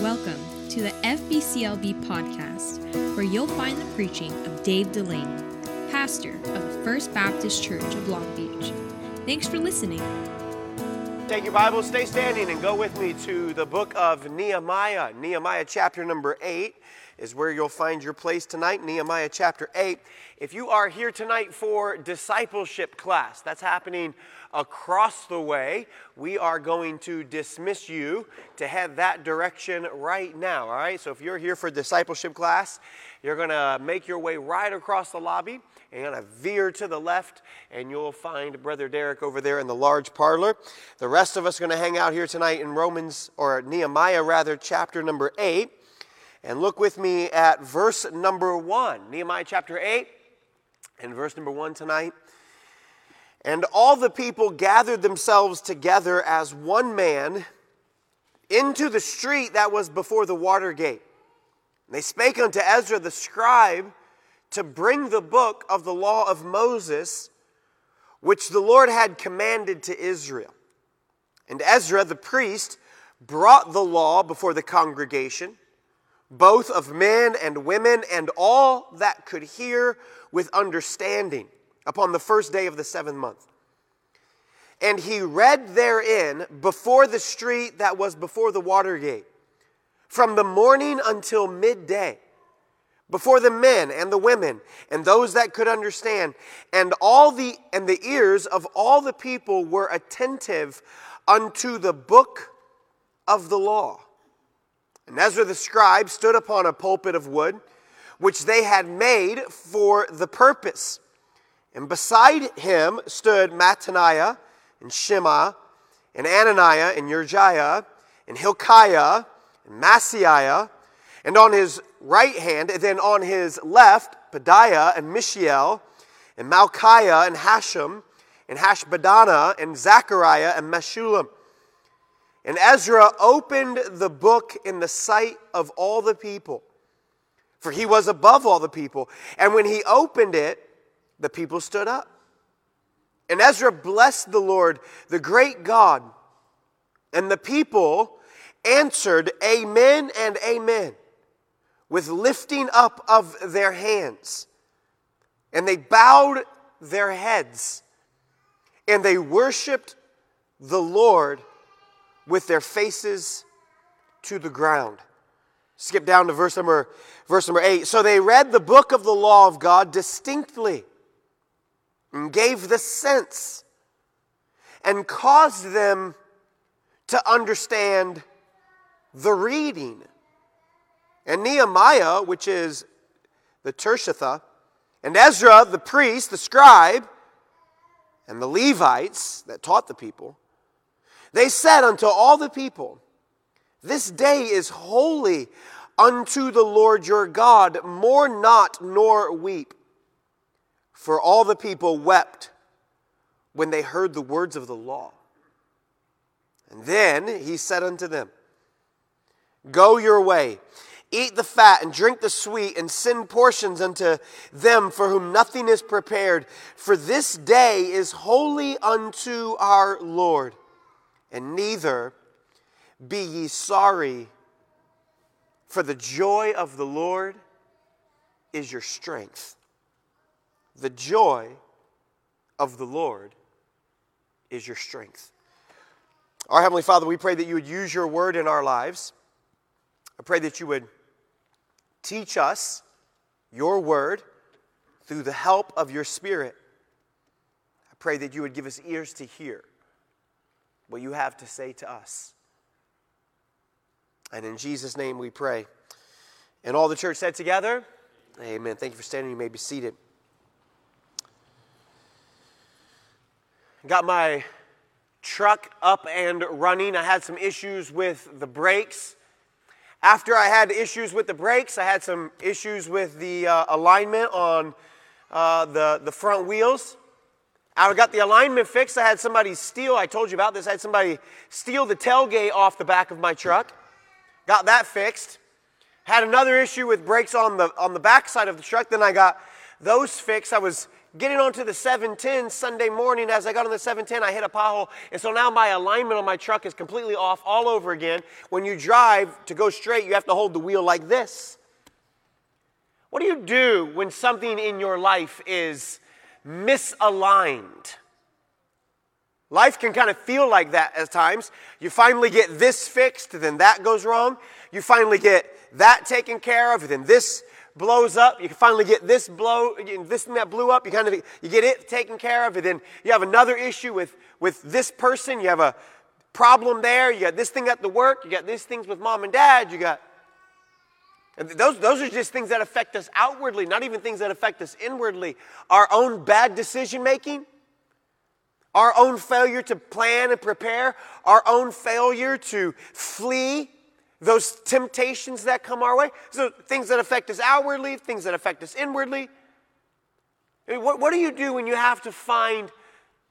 Welcome to the FBCLB podcast, where you'll find the preaching of Dave Delaney, pastor of the First Baptist Church of Long Beach. Thanks for listening. Take your Bible, stay standing, and go with me to the book of Nehemiah. Nehemiah chapter number 8 is where you'll find your place tonight. Nehemiah chapter 8. If you are here tonight for discipleship class, that's happening across the way. We are going to dismiss you to head that direction right now, all right? So if you're here for discipleship class, you're going to make your way right across the lobby and going to veer to the left, and you'll find Brother Derek over there in the large parlor. The rest of us are going to hang out here tonight in Romans, or Nehemiah rather, chapter number 8. And look with me at verse number 1. Nehemiah chapter 8 and verse number 1 tonight. And all the people gathered themselves together as one man into the street that was before the water gate. And they spake unto Ezra the scribe to bring the book of the law of Moses, which the Lord had commanded to Israel. And Ezra the priest brought the law before the congregation, both of men and women, and all that could hear with understanding upon the first day of the seventh month. And he read therein before the street that was before the water gate, from the morning until midday, before the men and the women and those that could understand, and all the and the ears of all the people were attentive unto the book of the law. And Ezra the scribe stood upon a pulpit of wood, which they had made for the purpose. And beside him stood Mattaniah and Shema and Ananiah and Uriah and Hilkiah and Maaseiah. And on his right hand, and then on his left, Pedaiah and Mishael and Malchiah and Hashum and Hashbadana and Zechariah and Meshullam. And Ezra opened the book in the sight of all the people, for he was above all the people. And when he opened it, the people stood up. And Ezra blessed the Lord, the great God. And the people answered, Amen and Amen, with lifting up of their hands. And they bowed their heads, and they worshiped the Lord with their faces to the ground. Skip down to verse number, verse number 8. So they read the book of the law of God distinctly and gave the sense and caused them to understand the reading. And Nehemiah, which is the Tirshatha, and Ezra, the priest, the scribe, and the Levites that taught the people, they said unto all the people, This day is holy unto the Lord your God, mourn not nor weep. For all the people wept when they heard the words of the law. And then he said unto them, Go your way, eat the fat and drink the sweet, and send portions unto them for whom nothing is prepared. For this day is holy unto our Lord. And neither be ye sorry, for the joy of the Lord is your strength. The joy of the Lord is your strength. Our Heavenly Father, we pray that you would use your word in our lives. I pray that you would teach us your word through the help of your Spirit. I pray that you would give us ears to hear what you have to say to us. And in Jesus' name we pray. And all the church said together, Amen. Thank you for standing. You may be seated. Got my truck up and running. I had some issues with the brakes. After I had issues with the brakes, I had some issues with the uh, alignment on uh, the, the front wheels. I got the alignment fixed. I had somebody steal, I told you about this, I had somebody steal the tailgate off the back of my truck. Got that fixed. Had another issue with brakes on the, on the back side of the truck. Then I got those fixed. I was getting onto the 710 Sunday morning. As I got on the 710, I hit a pothole. And so now my alignment on my truck is completely off all over again. When you drive to go straight, you have to hold the wheel like this. What do you do when something in your life is misaligned? Life can kind of feel like that at times. You finally get this fixed, then that goes wrong. You finally get that taken care of, then this blows up. You can finally get this blow, this thing that blew up. You kind of you get it taken care of, and then you have another issue with with this person. You have a problem there. You got this thing at the work. You got these things with mom and dad. You got and those, those are just things that affect us outwardly, not even things that affect us inwardly. Our own bad decision making, our own failure to plan and prepare, our own failure to flee those temptations that come our way. So, things that affect us outwardly, things that affect us inwardly. I mean, what, what do you do when you have to find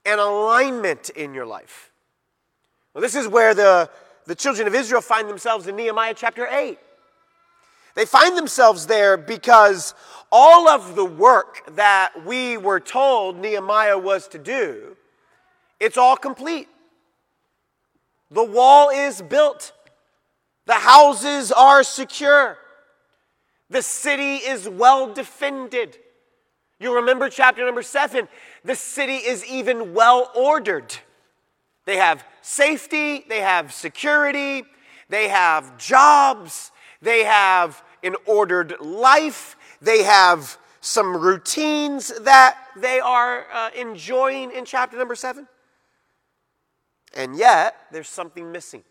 an alignment in your life? Well, this is where the, the children of Israel find themselves in Nehemiah chapter 8. They find themselves there because all of the work that we were told Nehemiah was to do, it's all complete. The wall is built. The houses are secure. The city is well defended. You remember chapter number seven. The city is even well ordered. They have safety, they have security, they have jobs, they have an ordered life, they have some routines that they are uh, enjoying in chapter number seven. And yet, there's something missing.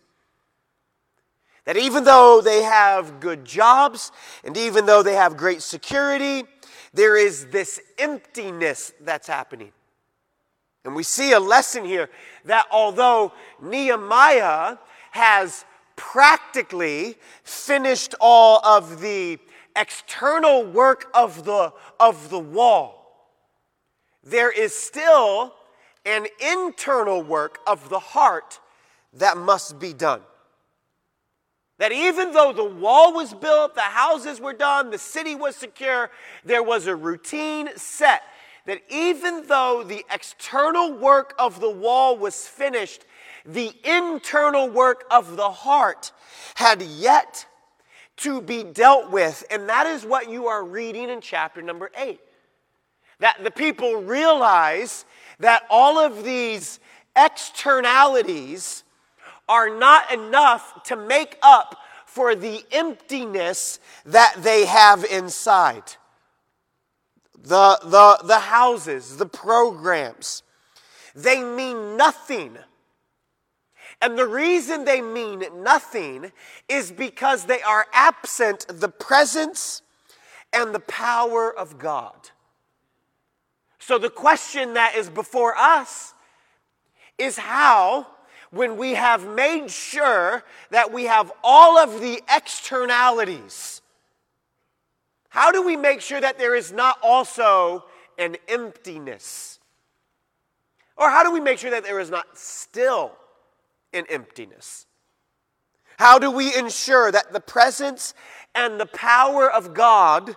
That even though they have good jobs and even though they have great security, there is this emptiness that's happening. And we see a lesson here that although Nehemiah has practically finished all of the external work of the, of the wall, there is still an internal work of the heart that must be done. That even though the wall was built, the houses were done, the city was secure, there was a routine set. That even though the external work of the wall was finished, the internal work of the heart had yet to be dealt with. And that is what you are reading in chapter number eight. That the people realize that all of these externalities are not enough to make up for the emptiness that they have inside. The, the, the houses, the programs, they mean nothing. And the reason they mean nothing is because they are absent the presence and the power of God. So the question that is before us is how when we have made sure that we have all of the externalities? How do we make sure that there is not also an emptiness? Or how do we make sure that there is not still an emptiness? How do we ensure that the presence and the power of God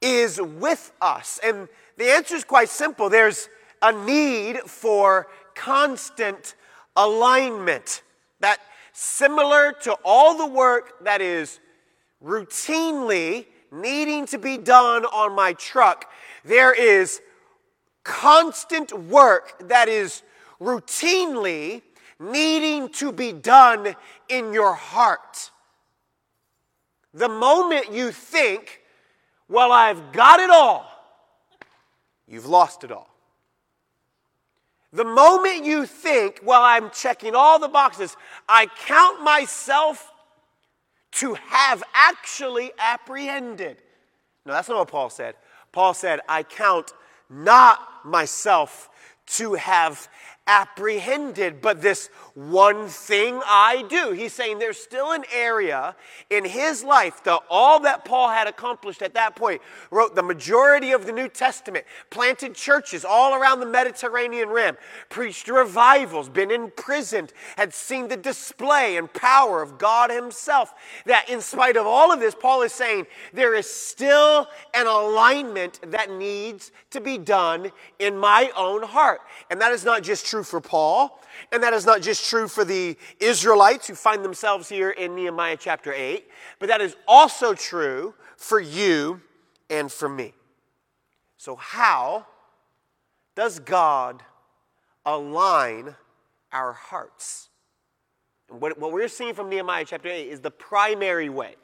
is with us? And the answer is quite simple. There's a need for constant alignment. That similar to all the work that is routinely needing to be done on my truck, there is constant work that is routinely needing to be done in your heart. The moment you think, well, I've got it all, you've lost it all. The moment you think, well, I'm checking all the boxes, I count myself to have actually apprehended. No, that's not what Paul said. Paul said, I count not myself to have apprehended, but this one thing I do. He's saying there's still an area in his life, the, all that Paul had accomplished at that point, wrote the majority of the New Testament, planted churches all around the Mediterranean rim, preached revivals, been imprisoned, had seen the display and power of God himself. That in spite of all of this, Paul is saying there is still an alignment that needs to be done in my own heart. And that is not just true for Paul, and that is not just true for the Israelites who find themselves here in Nehemiah chapter 8, but that is also true for you and for me. So, how does God align our hearts? And what, what we're seeing from Nehemiah chapter 8 is the primary way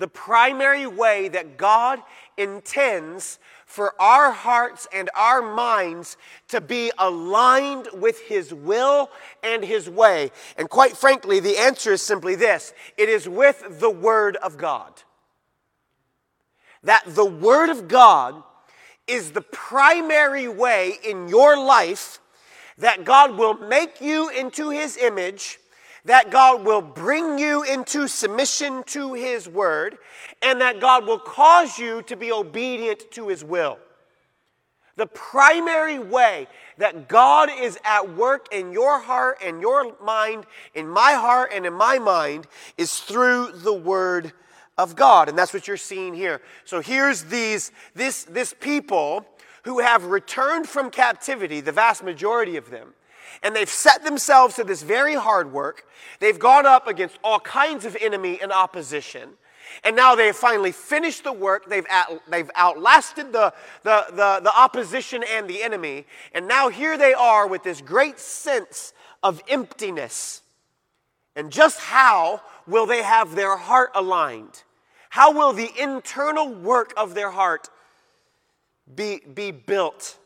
the primary way that God intends for our hearts and our minds to be aligned with His will and His way. And quite frankly, the answer is simply this it is with the Word of God. That the Word of God is the primary way in your life that God will make you into His image that God will bring you into submission to His word, and that God will cause you to be obedient to His will. The primary way that God is at work in your heart and your mind, in my heart and in my mind, is through the Word of God. And that's what you're seeing here. So here's these, this, this people who have returned from captivity, the vast majority of them and they've set themselves to this very hard work. They've gone up against all kinds of enemy and opposition. And now they've finally finished the work. They've, at, they've outlasted the, the, the, the opposition and the enemy. And now here they are with this great sense of emptiness. And just how will they have their heart aligned? How will the internal work of their heart be, be built?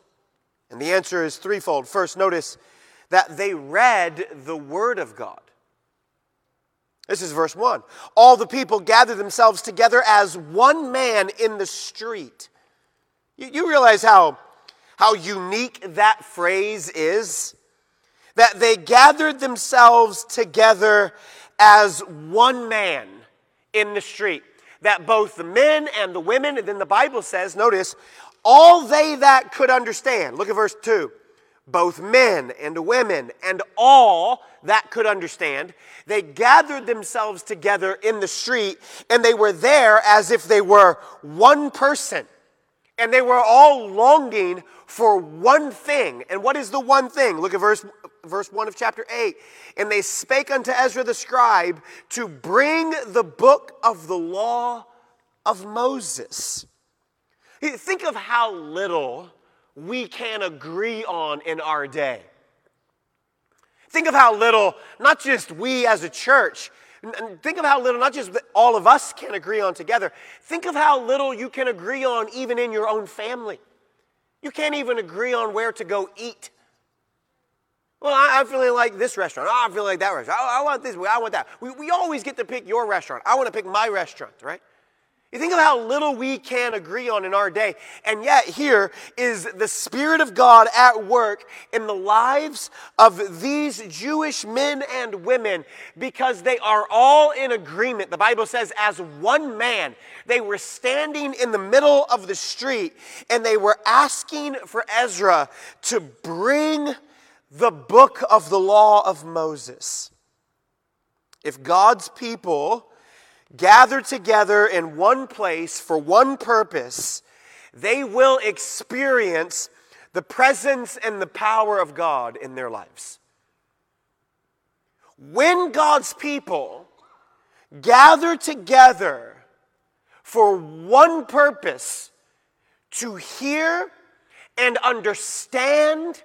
And the answer is threefold. First, notice that they read the Word of God. This is verse 1. All the people gathered themselves together as one man in the street. You, you, realize how, how unique that phrase is? That they gathered themselves together as one man in the street. That both the men and the women, and then the Bible says, notice, all they that could understand. Look at verse 2 both men and women and all that could understand. They gathered themselves together in the street and they were there as if they were one person. And they were all longing for one thing. And what is the one thing? Look at verse, verse 1 of chapter 8. And they spake unto Ezra the scribe to bring the book of the law of Moses. Think of how little we can agree on in our day. Think of how little, not just we as a church, think of how little, not just all of us can agree on together, think of how little you can agree on even in your own family. You can't even agree on where to go eat. Well, I, am feeling like this restaurant. Oh, I'm feeling like that restaurant. I, I want this. I want that. We, we always get to pick your restaurant. I want to pick my restaurant, right? You think of how little we can agree on in our day. And yet, here is the Spirit of God at work in the lives of these Jewish men and women because they are all in agreement. The Bible says, as one man, they were standing in the middle of the street and they were asking for Ezra to bring the book of the law of Moses. If God's people gathered together in one place for one purpose, they will experience the presence and the power of God in their lives. When God's people gather together for one purpose, to hear and understand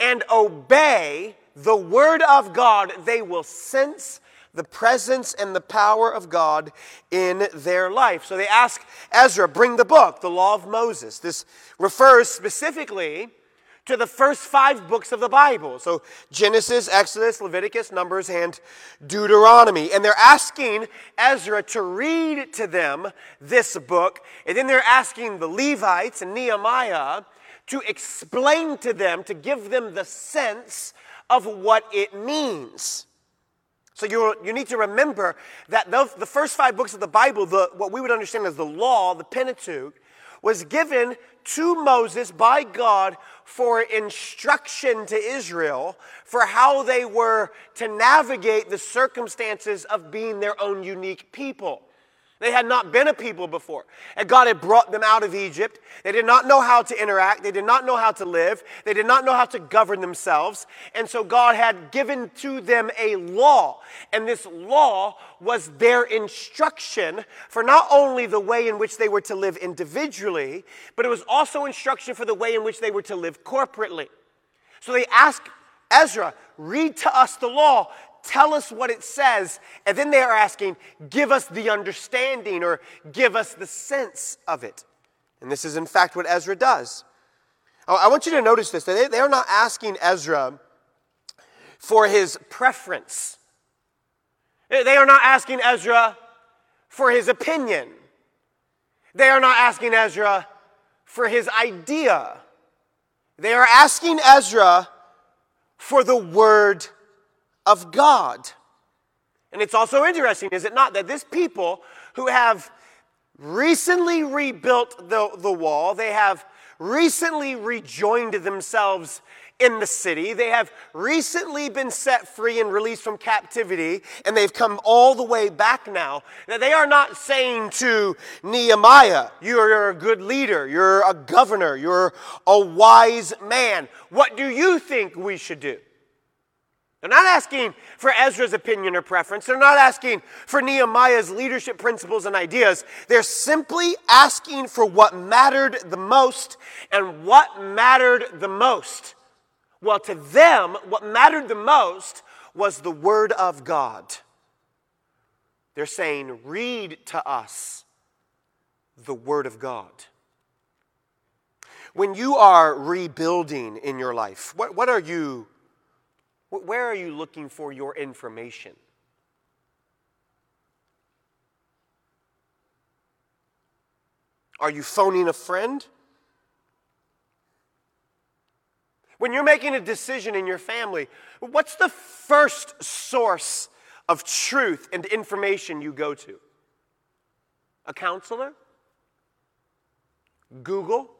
and obey the Word of God, they will sense the presence and the power of God in their life. So they ask Ezra, bring the book, the law of Moses. This refers specifically to the first five books of the Bible. So Genesis, Exodus, Leviticus, Numbers, and Deuteronomy. And they're asking Ezra to read to them this book. And then they're asking the Levites and Nehemiah to explain to them, to give them the sense of what it means. So you, you need to remember that the, the first five books of the Bible, the, what we would understand as the law, the Pentateuch, was given to Moses by God for instruction to Israel for how they were to navigate the circumstances of being their own unique people. They had not been a people before. And God had brought them out of Egypt. They did not know how to interact. They did not know how to live. They did not know how to govern themselves. And so God had given to them a law. And this law was their instruction for not only the way in which they were to live individually, but it was also instruction for the way in which they were to live corporately. So they asked Ezra, read to us the law tell us what it says. And then they are asking, give us the understanding or give us the sense of it. And this is, in fact, what Ezra does. I want you to notice this. They, are not asking Ezra for his preference, they are not asking Ezra for his opinion, they are not asking Ezra for his idea. They are asking Ezra for the word of God. And it's also interesting, is it not, that this people who have recently rebuilt the, the wall, they have recently rejoined themselves in the city. They have recently been set free and released from captivity, and they've come all the way back now. Now, they are not saying to Nehemiah, You're a good leader, you're a governor, you're a wise man. What do you think we should do? They're not asking for Ezra's opinion or preference. They're not asking for Nehemiah's leadership principles and ideas. They're simply asking for what mattered the most. And what mattered the most? Well, to them, what mattered the most was the Word of God. They're saying, read to us the Word of God. When you are rebuilding in your life, what, what are you where are you looking for your information? Are you phoning a friend? When you're making a decision in your family, what's the first source of truth and information you go to? A counselor? Google?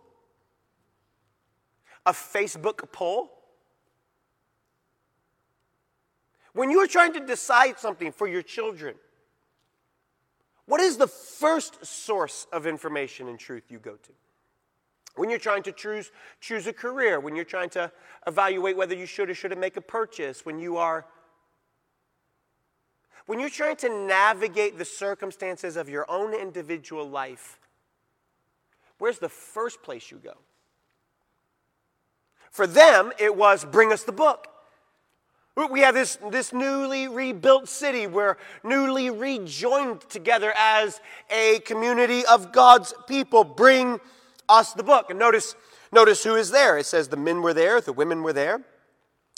A Facebook poll? When you are trying to decide something for your children, what is the first source of information and truth you go to? When you're trying to choose, choose a career, when you're trying to evaluate whether you should or shouldn't make a purchase, when you are when you're trying to navigate the circumstances of your own individual life, where's the first place you go? For them, it was bring us the book. We have this, this newly rebuilt city. We're newly rejoined together as a community of God's people. Bring us the book. And notice, notice who is there. It says the men were there, the women were there.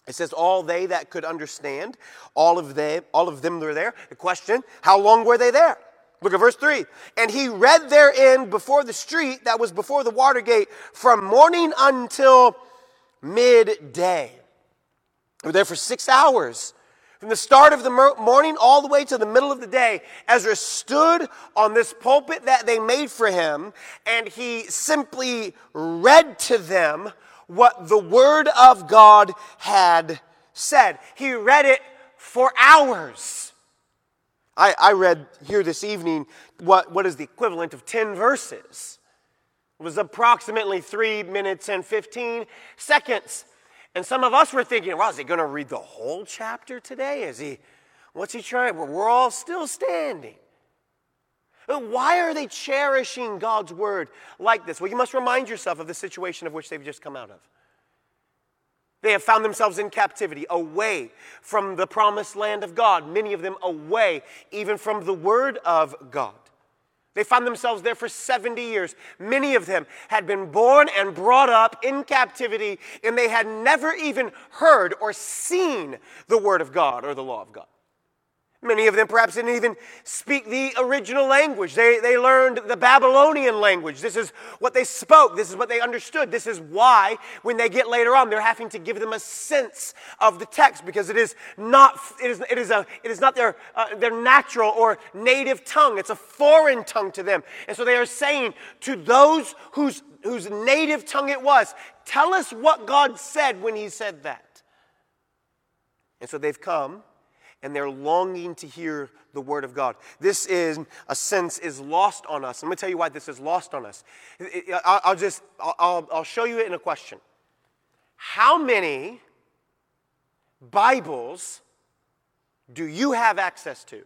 It says all they that could understand, all of them, all of them were there. The question, how long were they there? Look at verse 3. And he read therein before the street that was before the water gate from morning until midday. We were there for six hours. From the start of the morning all the way to the middle of the day, Ezra stood on this pulpit that they made for him, and he simply read to them what the Word of God had said. He read it for hours. I, I read here this evening what, what is the equivalent of 10 verses. It was approximately three minutes and 15 seconds. And some of us were thinking, well, is he going to read the whole chapter today? Is he, what's he trying? Well, we're all still standing. Why are they cherishing God's word like this? Well, you must remind yourself of the situation of which they've just come out of. They have found themselves in captivity, away from the promised land of God, many of them away even from the word of God. They found themselves there for 70 years. Many of them had been born and brought up in captivity, and they had never even heard or seen the Word of God or the law of God. Many of them perhaps didn't even speak the original language. They, they learned the Babylonian language. This is what they spoke. This is what they understood. This is why, when they get later on, they're having to give them a sense of the text because it is not, it is, it is, a, it is not their, uh, their natural or native tongue. It's a foreign tongue to them. And so they are saying to those whose, whose native tongue it was, tell us what God said when He said that. And so they've come and they're longing to hear the word of God. This, in a sense, is lost on us. Let me tell you why this is lost on us. I'll just, I'll, I'll show you it in a question. How many Bibles do you have access to?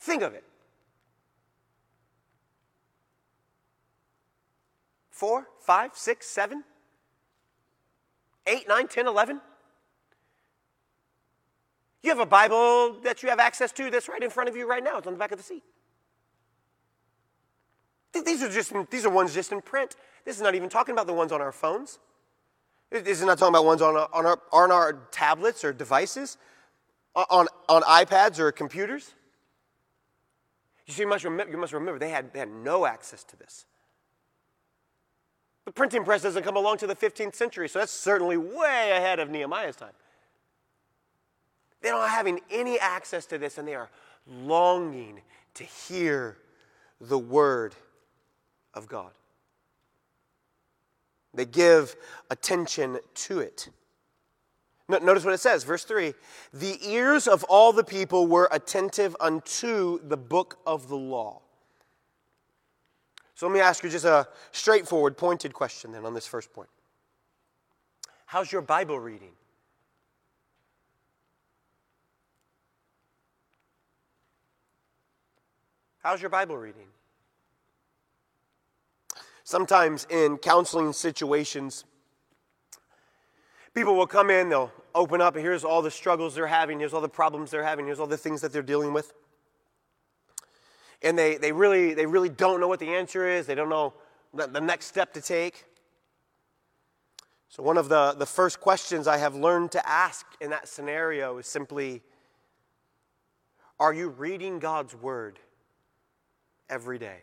Think of it. Four, five, six, seven, eight, nine, ten, eleven? You have a Bible that you have access to that's right in front of you right now. It's on the back of the seat. These are just these are ones just in print. This is not even talking about the ones on our phones. This is not talking about ones on our, on our, on our tablets or devices, on, on iPads or computers. You see, you must, remember, you must remember they had, they had no access to this. The printing press doesn't come along to the 15th century, so that's certainly way ahead of Nehemiah's time. They don't having any access to this, and they are longing to hear the word of God. They give attention to it. Notice what it says, verse 3 The ears of all the people were attentive unto the book of the law. So let me ask you just a straightforward, pointed question then on this first point. How's your Bible reading? How's your Bible reading? Sometimes in counseling situations, people will come in, they'll open up, and here's all the struggles they're having, here's all the problems they're having, here's all the things that they're dealing with. And they, they, really, they really don't know what the answer is, they don't know the next step to take. So, one of the, the first questions I have learned to ask in that scenario is simply Are you reading God's Word? Every day.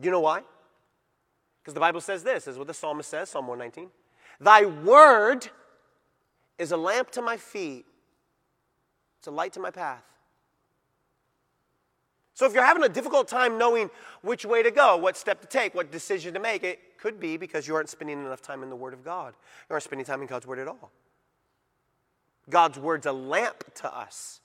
Do you know why? Because the Bible says this, is what the psalmist says, Psalm 119. Thy word is a lamp to my feet, it's a light to my path. So if you're having a difficult time knowing which way to go, what step to take, what decision to make, it could be because you aren't spending enough time in the Word of God. You aren't spending time in God's Word at all. God's Word's a lamp to us.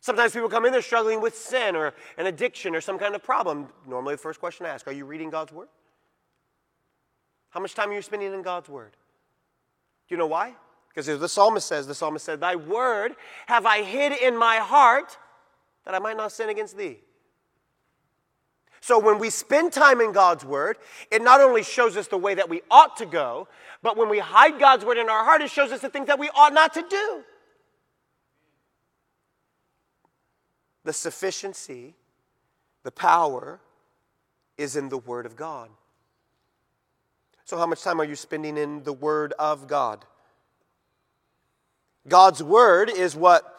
Sometimes people come in, they're struggling with sin or an addiction or some kind of problem. Normally, the first question I ask Are you reading God's Word? How much time are you spending in God's Word? Do you know why? Because the psalmist says, the psalmist said, Thy word have I hid in my heart that I might not sin against thee. So when we spend time in God's word, it not only shows us the way that we ought to go, but when we hide God's word in our heart, it shows us the things that we ought not to do. The sufficiency, the power is in the Word of God. So, how much time are you spending in the Word of God? God's Word is what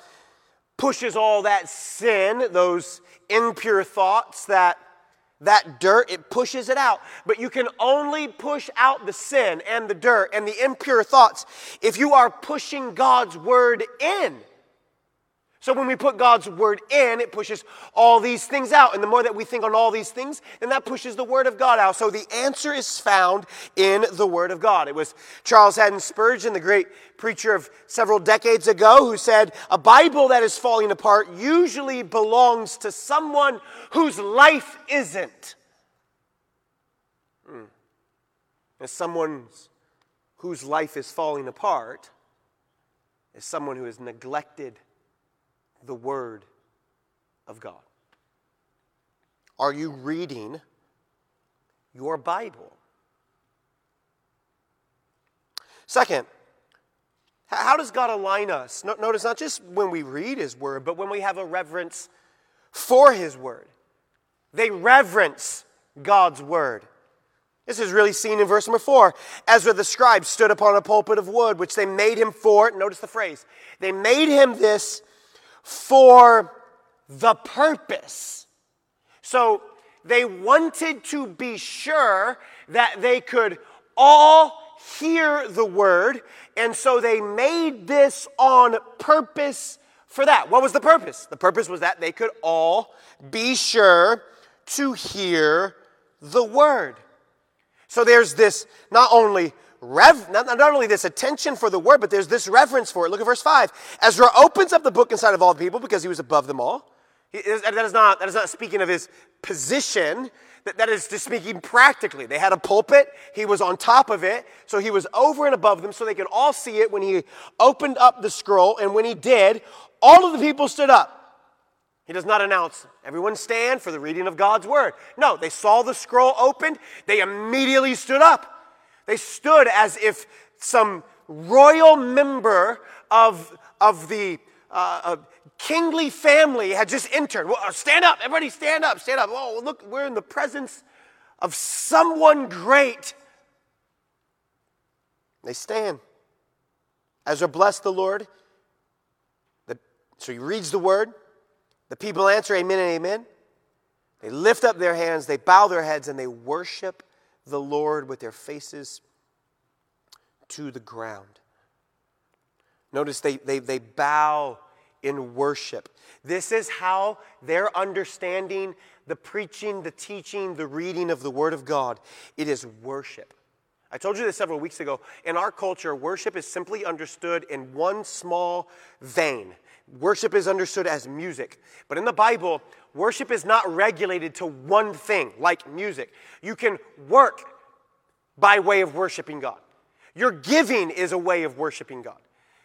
pushes all that sin, those impure thoughts, that, that dirt, it pushes it out. But you can only push out the sin and the dirt and the impure thoughts if you are pushing God's Word in. So when we put God's word in, it pushes all these things out. And the more that we think on all these things, then that pushes the word of God out. So the answer is found in the word of God. It was Charles Haddon Spurgeon, the great preacher of several decades ago, who said, A Bible that is falling apart usually belongs to someone whose life isn't. Hmm. And someone whose life is falling apart is someone who has neglected the Word of God? Are you reading your Bible? Second, how does God align us? Notice not just when we read His Word, but when we have a reverence for His Word. They reverence God's Word. This is really seen in verse number four. Ezra the scribe stood upon a pulpit of wood, which they made him for. Notice the phrase. They made him this for the purpose. So they wanted to be sure that they could all hear the word, and so they made this on purpose for that. What was the purpose? The purpose was that they could all be sure to hear the word. So there's this not only rev, not, not only this attention for the word, but there's this reverence for it. Look at verse 5. Ezra opens up the book inside of all the people because he was above them all. He, that, is not, that is not speaking of his position, that, that is just speaking practically. They had a pulpit, he was on top of it, so he was over and above them so they could all see it when he opened up the scroll. And when he did, all of the people stood up. He does not announce, everyone stand for the reading of God's word. No, they saw the scroll opened, they immediately stood up. They stood as if some royal member of, of the uh, kingly family had just entered. Well, uh, stand up, everybody stand up, stand up. Oh, look, we're in the presence of someone great. They stand. Ezra blessed the Lord. The, so he reads the word. The people answer, Amen and Amen. They lift up their hands, they bow their heads, and they worship the Lord with their faces to the ground. Notice they, they, they bow in worship. This is how they're understanding the preaching, the teaching, the reading of the Word of God. It is worship. I told you this several weeks ago. In our culture, worship is simply understood in one small vein. Worship is understood as music. But in the Bible, worship is not regulated to one thing like music. You can work by way of worshiping God. Your giving is a way of worshiping God.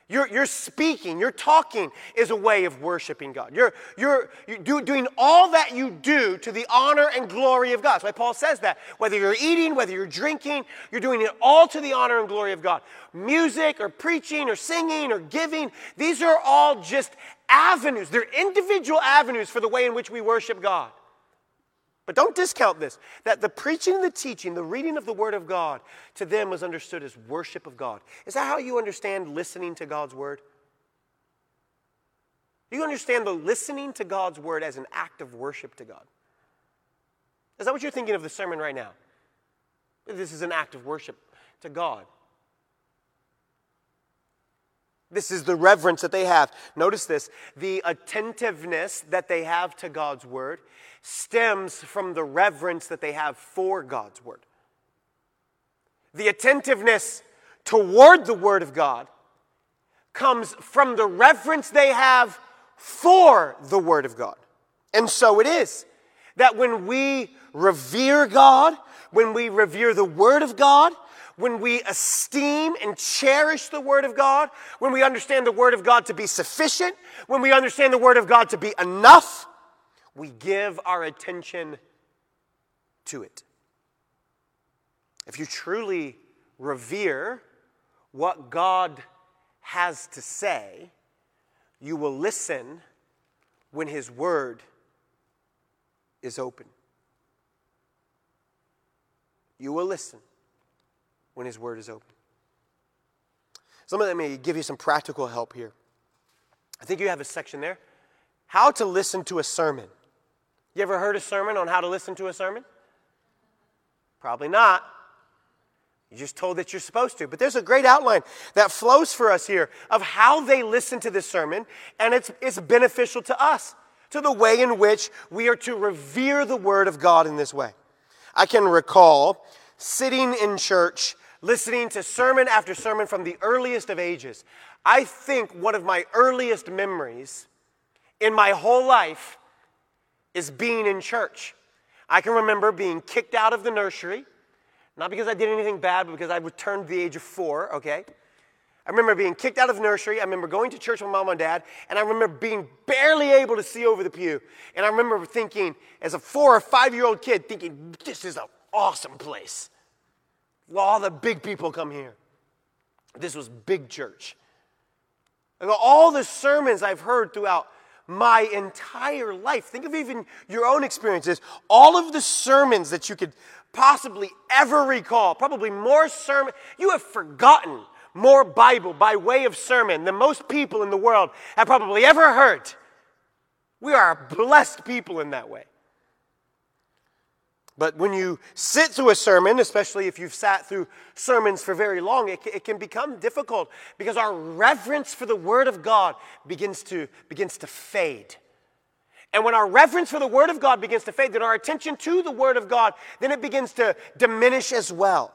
Your, your speaking, your talking is a way of worshiping God. You're, you're, you're do, doing all that you do to the honor and glory of God. That's why Paul says that. Whether you're eating, whether you're drinking, you're doing it all to the honor and glory of God. Music or preaching or singing or giving, these are all just avenues. They're individual avenues for the way in which we worship God. But don't discount this that the preaching and the teaching, the reading of the Word of God, to them was understood as worship of God. Is that how you understand listening to God's Word? Do you understand the listening to God's Word as an act of worship to God? Is that what you're thinking of the sermon right now? This is an act of worship to God. This is the reverence that they have. Notice this the attentiveness that they have to God's Word stems from the reverence that they have for God's Word. The attentiveness toward the Word of God comes from the reverence they have for the Word of God. And so it is that when we revere God, when we revere the Word of God, when we esteem and cherish the Word of God, when we understand the Word of God to be sufficient, when we understand the Word of God to be enough, we give our attention to it. If you truly revere what God has to say, you will listen when His Word is open. You will listen when His Word is open. So let me give you some practical help here. I think you have a section there. How to listen to a sermon. You ever heard a sermon on how to listen to a sermon? Probably not. You're just told that you're supposed to. But there's a great outline that flows for us here of how they listen to this sermon, and it's, it's beneficial to us, to the way in which we are to revere the Word of God in this way. I can recall sitting in church, listening to sermon after sermon from the earliest of ages. I think one of my earliest memories in my whole life is being in church. I can remember being kicked out of the nursery, not because I did anything bad, but because I returned the age of four, okay? I remember being kicked out of nursery. I remember going to church with mom and dad, and I remember being barely able to see over the pew. And I remember thinking, as a four or five year old kid, thinking, this is an awesome place. All the big people come here. This was big church. All the sermons I've heard throughout my entire life. Think of even your own experiences. All of the sermons that you could possibly ever recall, probably more sermon. You have forgotten more Bible by way of sermon than most people in the world have probably ever heard. We are a blessed people in that way. But when you sit through a sermon, especially if you've sat through sermons for very long, it, it can become difficult because our reverence for the Word of God begins to, begins to fade. And when our reverence for the Word of God begins to fade, then our attention to the Word of God, then it begins to diminish as well.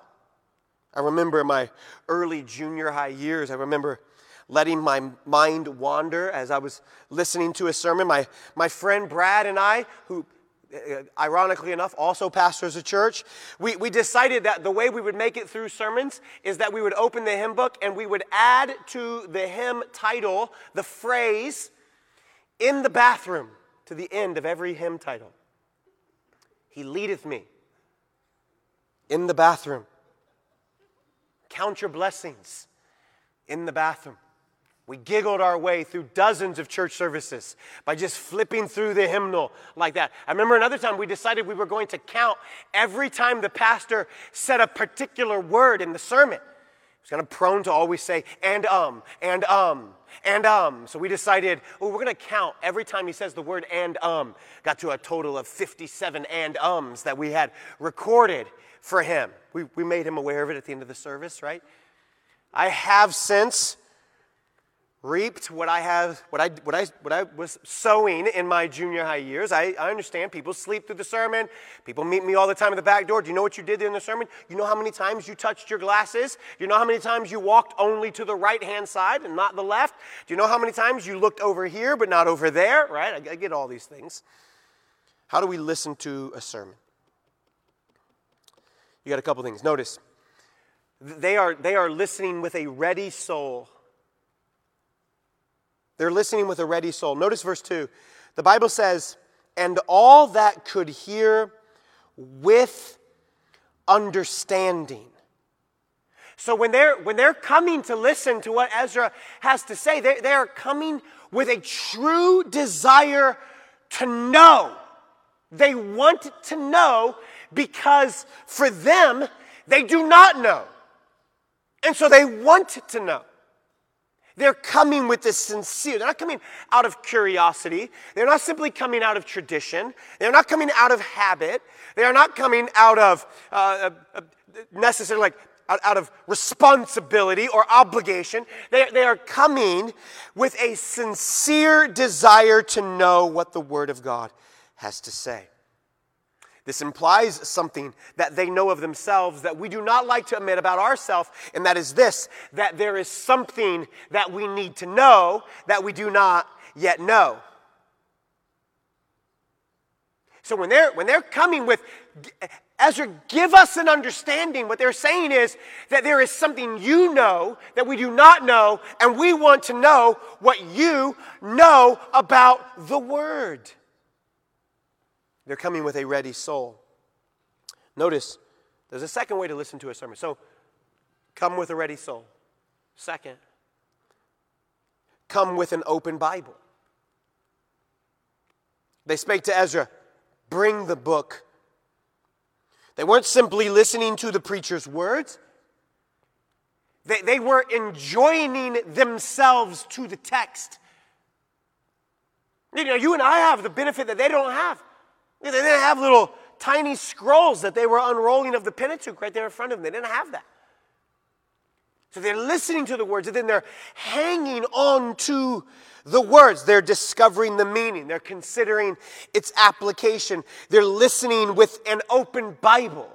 I remember in my early junior high years, I remember letting my mind wander as I was listening to a sermon. My, my friend Brad and I, who Uh, ironically enough, also pastors a church, we, we decided that the way we would make it through sermons is that we would open the hymn book and we would add to the hymn title the phrase, in the bathroom, to the end of every hymn title. He leadeth me in the bathroom. Count your blessings in the bathroom. We giggled our way through dozens of church services by just flipping through the hymnal like that. I remember another time we decided we were going to count every time the pastor said a particular word in the sermon. He was kind of prone to always say, and um, and um, and um. So we decided, oh, we're going to count every time he says the word and um. Got to a total of 57 and ums that we had recorded for him. We, we made him aware of it at the end of the service, right? I have since reaped what I have, what I, what I, what I was sowing in my junior high years. I, I understand people sleep through the sermon. People meet me all the time at the back door. Do you know what you did in the sermon? You know how many times you touched your glasses? Do you know how many times you walked only to the right hand side and not the left? Do you know how many times you looked over here but not over there? Right? I, I get all these things. How do we listen to a sermon? You got a couple things. Notice, they are, they are listening with a ready soul. They're listening with a ready soul. Notice verse 2. The Bible says, and all that could hear with understanding. So when they're, when they're coming to listen to what Ezra has to say, they, they are coming with a true desire to know. They want to know because for them, they do not know. And so they want to know. They're coming with this sincere, they're not coming out of curiosity. They're not simply coming out of tradition. They're not coming out of habit. They are not coming out of uh, uh, necessarily like out, out, of responsibility or obligation. They, they are coming with a sincere desire to know what the Word of God has to say. This implies something that they know of themselves that we do not like to admit about ourselves, and that is this that there is something that we need to know that we do not yet know. So when they're, when they're coming with, Ezra, give us an understanding, what they're saying is that there is something you know that we do not know, and we want to know what you know about the Word. They're coming with a ready soul. Notice, there's a second way to listen to a sermon. So, come with a ready soul. Second, come with an open Bible. They spake to Ezra, bring the book. They weren't simply listening to the preacher's words, they, they were enjoining themselves to the text. You know, you and I have the benefit that they don't have. They didn't have little tiny scrolls that they were unrolling of the Pentateuch right there in front of them. They didn't have that. So they're listening to the words and then they're hanging on to the words. They're discovering the meaning. They're considering its application. They're listening with an open Bible.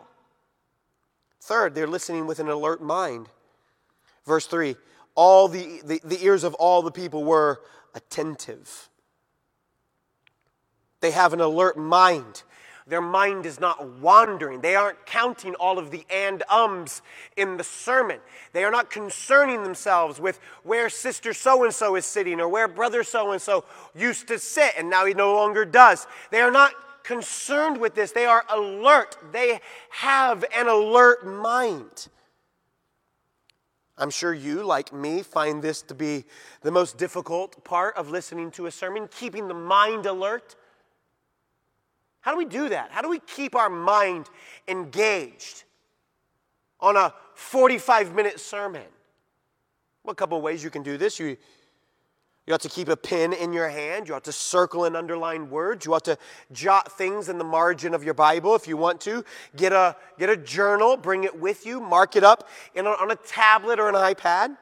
Third, they're listening with an alert mind. Verse 3 all the, the, the ears of all the people were attentive. They have an alert mind. Their mind is not wandering. They aren't counting all of the and ums in the sermon. They are not concerning themselves with where sister so and so is sitting or where brother so and so used to sit and now he no longer does. They are not concerned with this. They are alert. They have an alert mind. I'm sure you, like me, find this to be the most difficult part of listening to a sermon, keeping the mind alert. How do we do that? How do we keep our mind engaged on a 45 minute sermon? Well, a couple ways you can do this. You, you ought to keep a pen in your hand. You ought to circle and underline words. You ought to jot things in the margin of your Bible if you want to. Get a, get a journal, bring it with you, mark it up a, on a tablet or an iPad.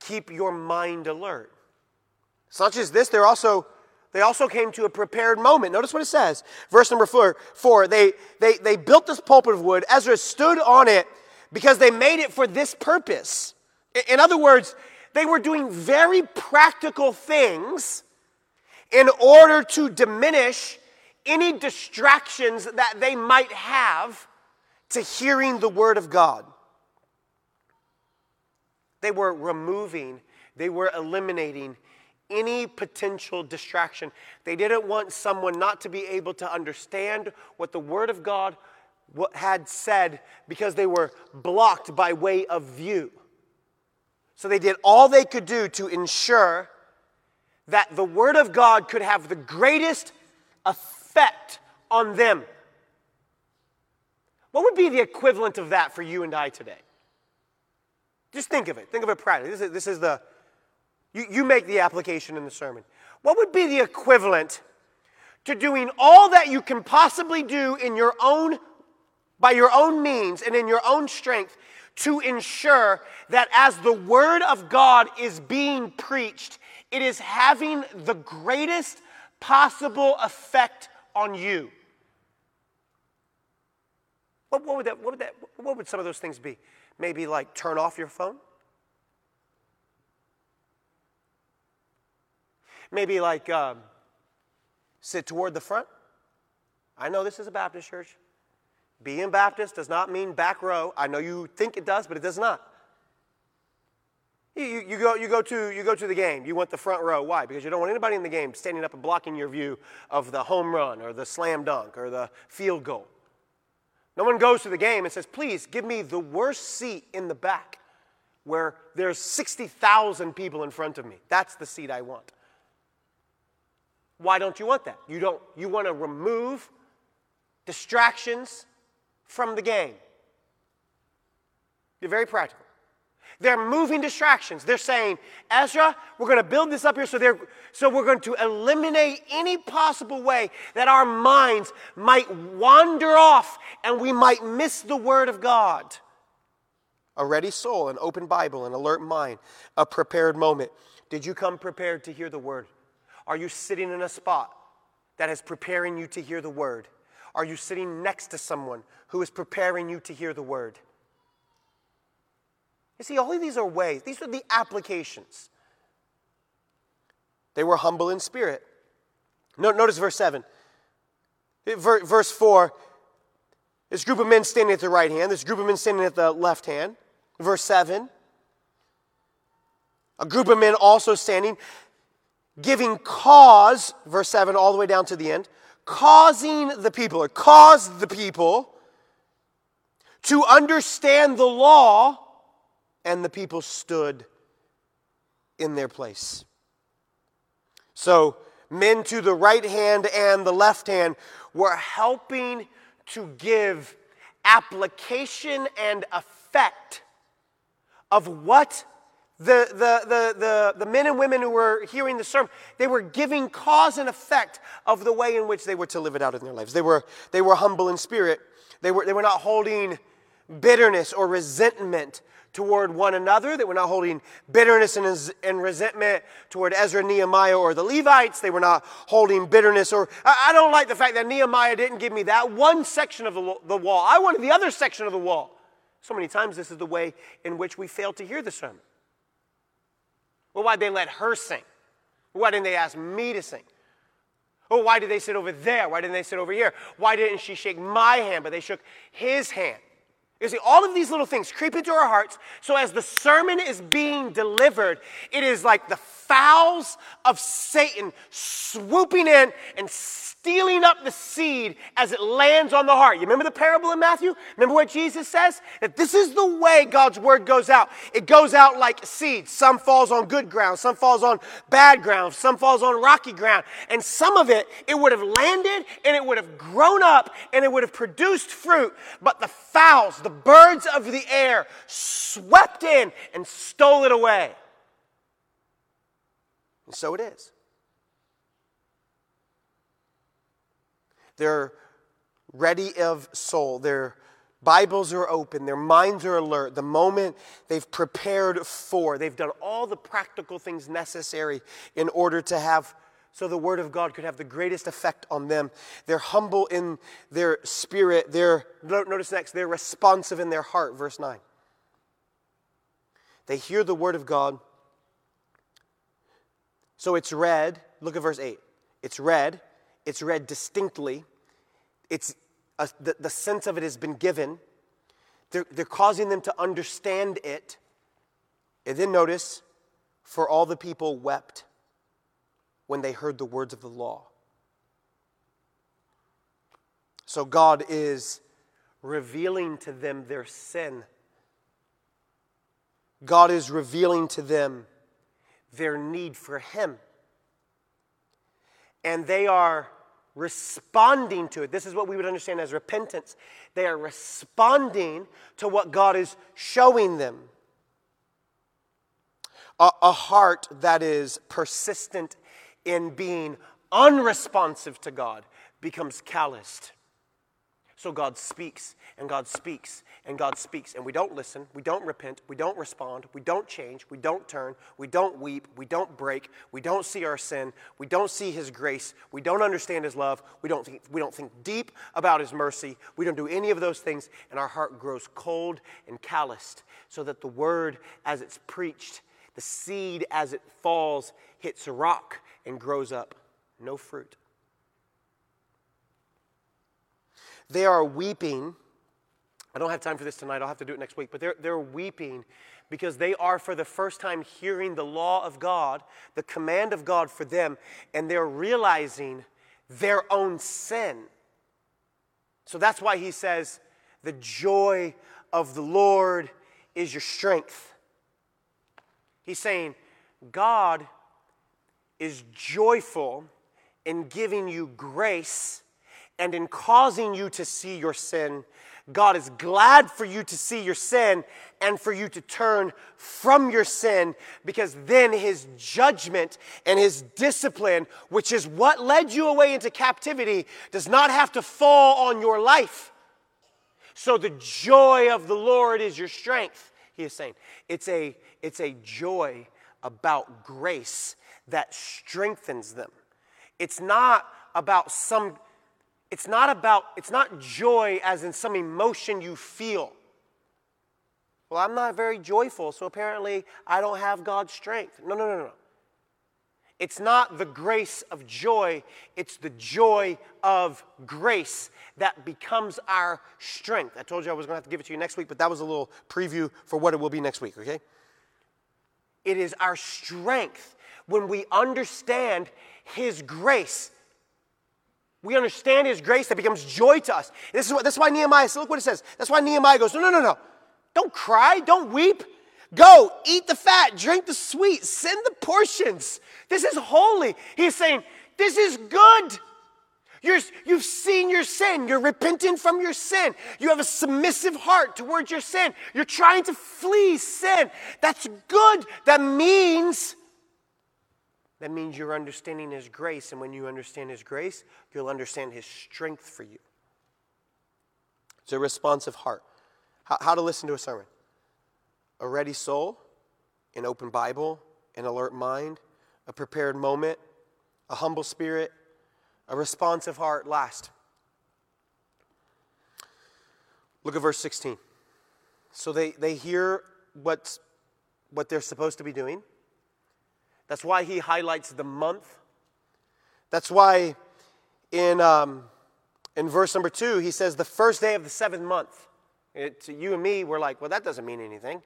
Keep your mind alert. It's not just this, they're also, they also came to a prepared moment. Notice what it says. Verse number four, four they, they, they built this pulpit of wood. Ezra stood on it because they made it for this purpose. In other words, they were doing very practical things in order to diminish any distractions that they might have to hearing the Word of God. They were removing, they were eliminating any potential distraction. They didn't want someone not to be able to understand what the Word of God had said because they were blocked by way of view. So they did all they could do to ensure that the Word of God could have the greatest effect on them. What would be the equivalent of that for you and I today? Just think of it. Think of it practically. This is, this is the, you, you make the application in the sermon. What would be the equivalent to doing all that you can possibly do in your own, by your own means and in your own strength to ensure that as the Word of God is being preached, it is having the greatest possible effect on you. What, what, would that, what, would that, what would some of those things be? Maybe like turn off your phone? Maybe like um, sit toward the front? I know this is a Baptist church. Being Baptist does not mean back row. I know you think it does, but it does not. You, you, you, go, you, go to, you go to the game. You want the front row. Why? Because you don't want anybody in the game standing up and blocking your view of the home run or the slam dunk or the field goal. No one goes to the game and says, please give me the worst seat in the back where there's 60,000 people in front of me. That's the seat I want. Why don't you want that? You don't you want to remove distractions from the game. You're very practical. They're moving distractions. They're saying, Ezra, we're going to build this up here so, they're, so we're going to eliminate any possible way that our minds might wander off and we might miss the Word of God. A ready soul, an open Bible, an alert mind, a prepared moment. Did you come prepared to hear the Word? Are you sitting in a spot that is preparing you to hear the Word? Are you sitting next to someone who is preparing you to hear the word? You see, all of these are ways, these are the applications. They were humble in spirit. Notice verse 7. Verse 4 this group of men standing at the right hand, this group of men standing at the left hand. Verse 7 a group of men also standing, giving cause, verse 7 all the way down to the end, causing the people, or caused the people to understand the law, and the people stood in their place. So, men to the right hand and the left hand were helping to give application and effect of what the, the, the, the, the men and women who were hearing the sermon, they were giving cause and effect of the way in which they were to live it out in their lives. They were, they were humble in spirit. They were, they were not holding bitterness or resentment toward one another. They were not holding bitterness and, and resentment toward Ezra, Nehemiah, or the Levites. They were not holding bitterness or, I, I don't like the fact that Nehemiah didn't give me that one section of the, the wall. I wanted the other section of the wall. So many times, this is the way in which we fail to hear the sermon. Well, why'd they let her sing? Why didn't they ask me to sing? Oh, why did they sit over there? Why didn't they sit over here? Why didn't she shake my hand, but they shook his hand? You see, all of these little things creep into our hearts. So as the sermon is being delivered, it is like the fowls of Satan swooping in and stealing up the seed as it lands on the heart. You remember the parable in Matthew? Remember what Jesus says? That this is the way God's word goes out. It goes out like seed. Some falls on good ground, some falls on bad ground, some falls on rocky ground. And some of it, it would have landed and it would have grown up and it would have produced fruit. But the fowls, the birds of the air, swept in and stole it away. And so it is. They're ready of soul. Their Bibles are open. Their minds are alert. The moment they've prepared for, they've done all the practical things necessary in order to have, so the Word of God could have the greatest effect on them. They're humble in their spirit. They're, notice next, they're responsive in their heart, verse 9. They hear the Word of God. So it's read. Look at verse 8. It's read it's read distinctly, it's a, the, the sense of it has been given. They're, they're causing them to understand it. And then notice, for all the people wept when they heard the words of the law. So God is revealing to them their sin. God is revealing to them their need for Him. And they are responding to it. This is what we would understand as repentance. They are responding to what God is showing them. A, a, heart that is persistent in being unresponsive to God becomes calloused. So God speaks and God speaks and God speaks, and we don't listen, we don't repent, we don't respond, we don't change, we don't turn, we don't weep, we don't break, we don't see our sin, we don't see His grace, we don't understand His love, we don't think, we don't think deep about His mercy, we don't do any of those things, and our heart grows cold and calloused, so that the word as it's preached, the seed as it falls, hits a rock and grows up. No fruit. They are weeping. I don't have time for this tonight. I'll have to do it next week. But they're, they're weeping because they are for the first time hearing the law of God, the command of God for them, and they're realizing their own sin. So that's why he says, The joy of the Lord is your strength. He's saying, God is joyful in giving you grace and in causing you to see your sin. God is glad for you to see your sin and for you to turn from your sin because then his judgment and his discipline, which is what led you away into captivity, does not have to fall on your life. So the joy of the Lord is your strength, he is saying. It's a, it's a joy about grace that strengthens them. It's not about some it's not about, it's not joy as in some emotion you feel. Well, I'm not very joyful, so apparently I don't have God's strength. No, no, no, no. It's not the grace of joy, it's the joy of grace that becomes our strength. I told you I was going to have to give it to you next week, but that was a little preview for what it will be next week, okay? It is our strength when we understand His grace we understand His grace that becomes joy to us. This is what, that's why Nehemiah, so look what it says. That's why Nehemiah goes, no, no, no, no. Don't cry, don't weep. Go, eat the fat, drink the sweet, send the portions. This is holy. He's saying, this is good. You're, you've seen your sin. You're repenting from your sin. You have a submissive heart towards your sin. You're trying to flee sin. That's good. That means that means you're understanding His grace, and when you understand His grace, you'll understand His strength for you. It's a responsive heart. How, how to listen to a sermon a ready soul, an open Bible, an alert mind, a prepared moment, a humble spirit, a responsive heart. Last. Look at verse 16. So they, they hear what's, what they're supposed to be doing. That's why he highlights the month. That's why in, um, in verse number two, he says, the first day of the seventh month. It, to you and me, we're like, well, that doesn't mean anything.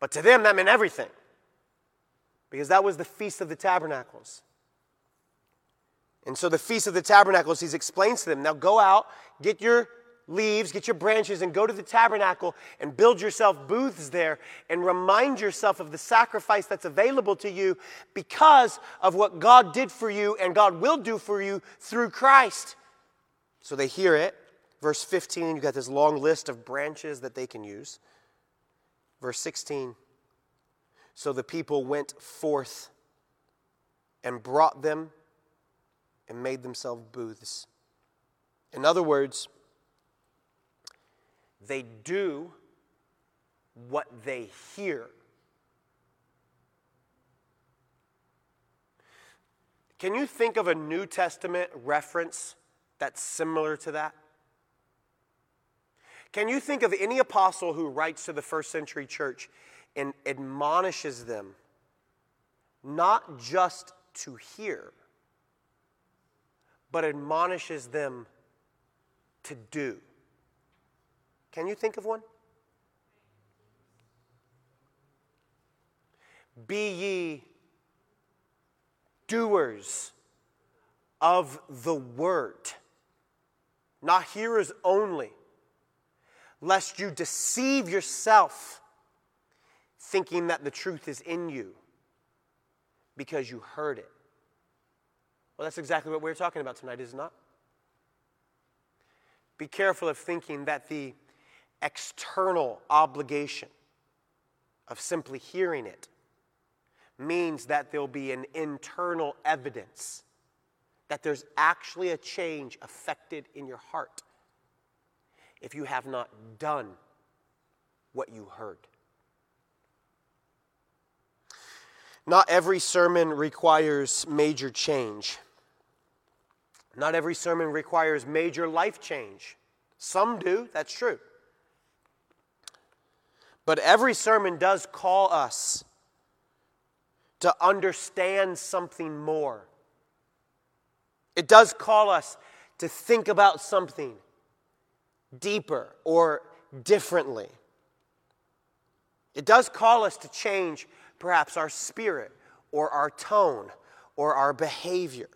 But to them, that meant everything. Because that was the Feast of the Tabernacles. And so the Feast of the Tabernacles, he explains to them now go out, get your leaves, get your branches, and go to the tabernacle and build yourself booths there and remind yourself of the sacrifice that's available to you because of what God did for you and God will do for you through Christ. So they hear it. Verse 15, you got this long list of branches that they can use. Verse 16, so the people went forth and brought them and made themselves booths. In other words, they do what they hear. Can you think of a New Testament reference that's similar to that? Can you think of any apostle who writes to the first century church and admonishes them not just to hear, but admonishes them to do? Can you think of one? Be ye doers of the word, not hearers only, lest you deceive yourself, thinking that the truth is in you because you heard it. Well, that's exactly what we're talking about tonight, is it not? Be careful of thinking that the external obligation of simply hearing it means that there'll be an internal evidence that there's actually a change affected in your heart if you have not done what you heard. Not every sermon requires major change. Not every sermon requires major life change. Some do, that's true. But every sermon does call us to understand something more. It does call us to think about something deeper or differently. It does call us to change perhaps our spirit or our tone or our behavior.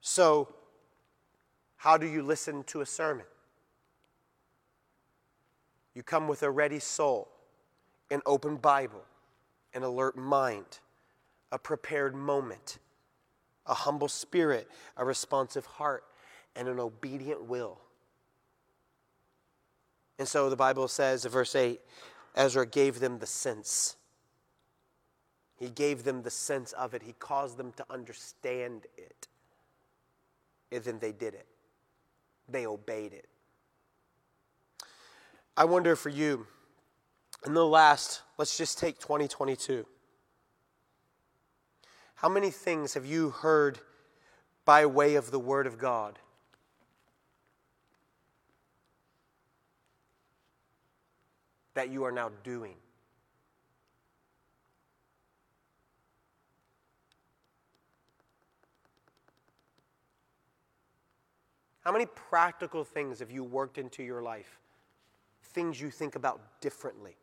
So, how do you listen to a sermon? You come with a ready soul, an open Bible, an alert mind, a prepared moment, a humble spirit, a responsive heart, and an obedient will. And so the Bible says in verse 8 Ezra gave them the sense. He gave them the sense of it. He caused them to understand it. And then they did it, they obeyed it. I wonder for you, in the last, let's just take 2022. How many things have you heard by way of the Word of God? That you are now doing. How many practical things have you worked into your life things you think about differently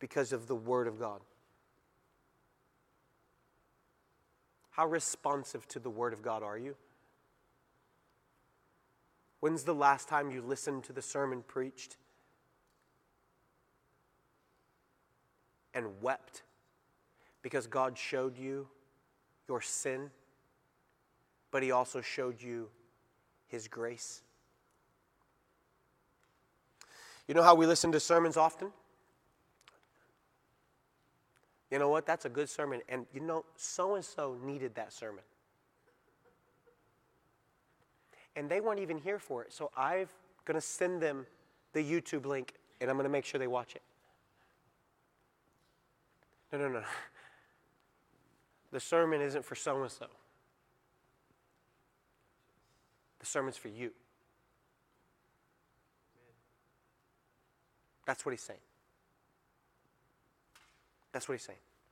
because of the Word of God? How responsive to the Word of God are you? When's the last time you listened to the sermon preached and wept because God showed you your sin, but He also showed you His grace? You know how we listen to sermons often? You know what? That's a good sermon. And you know, so and so needed that sermon. And they weren't even here for it. So I'm going to send them the YouTube link and I'm going to make sure they watch it. No, no, no. The sermon isn't for so and so, the sermon's for you. That's what he's saying. That's what he's saying.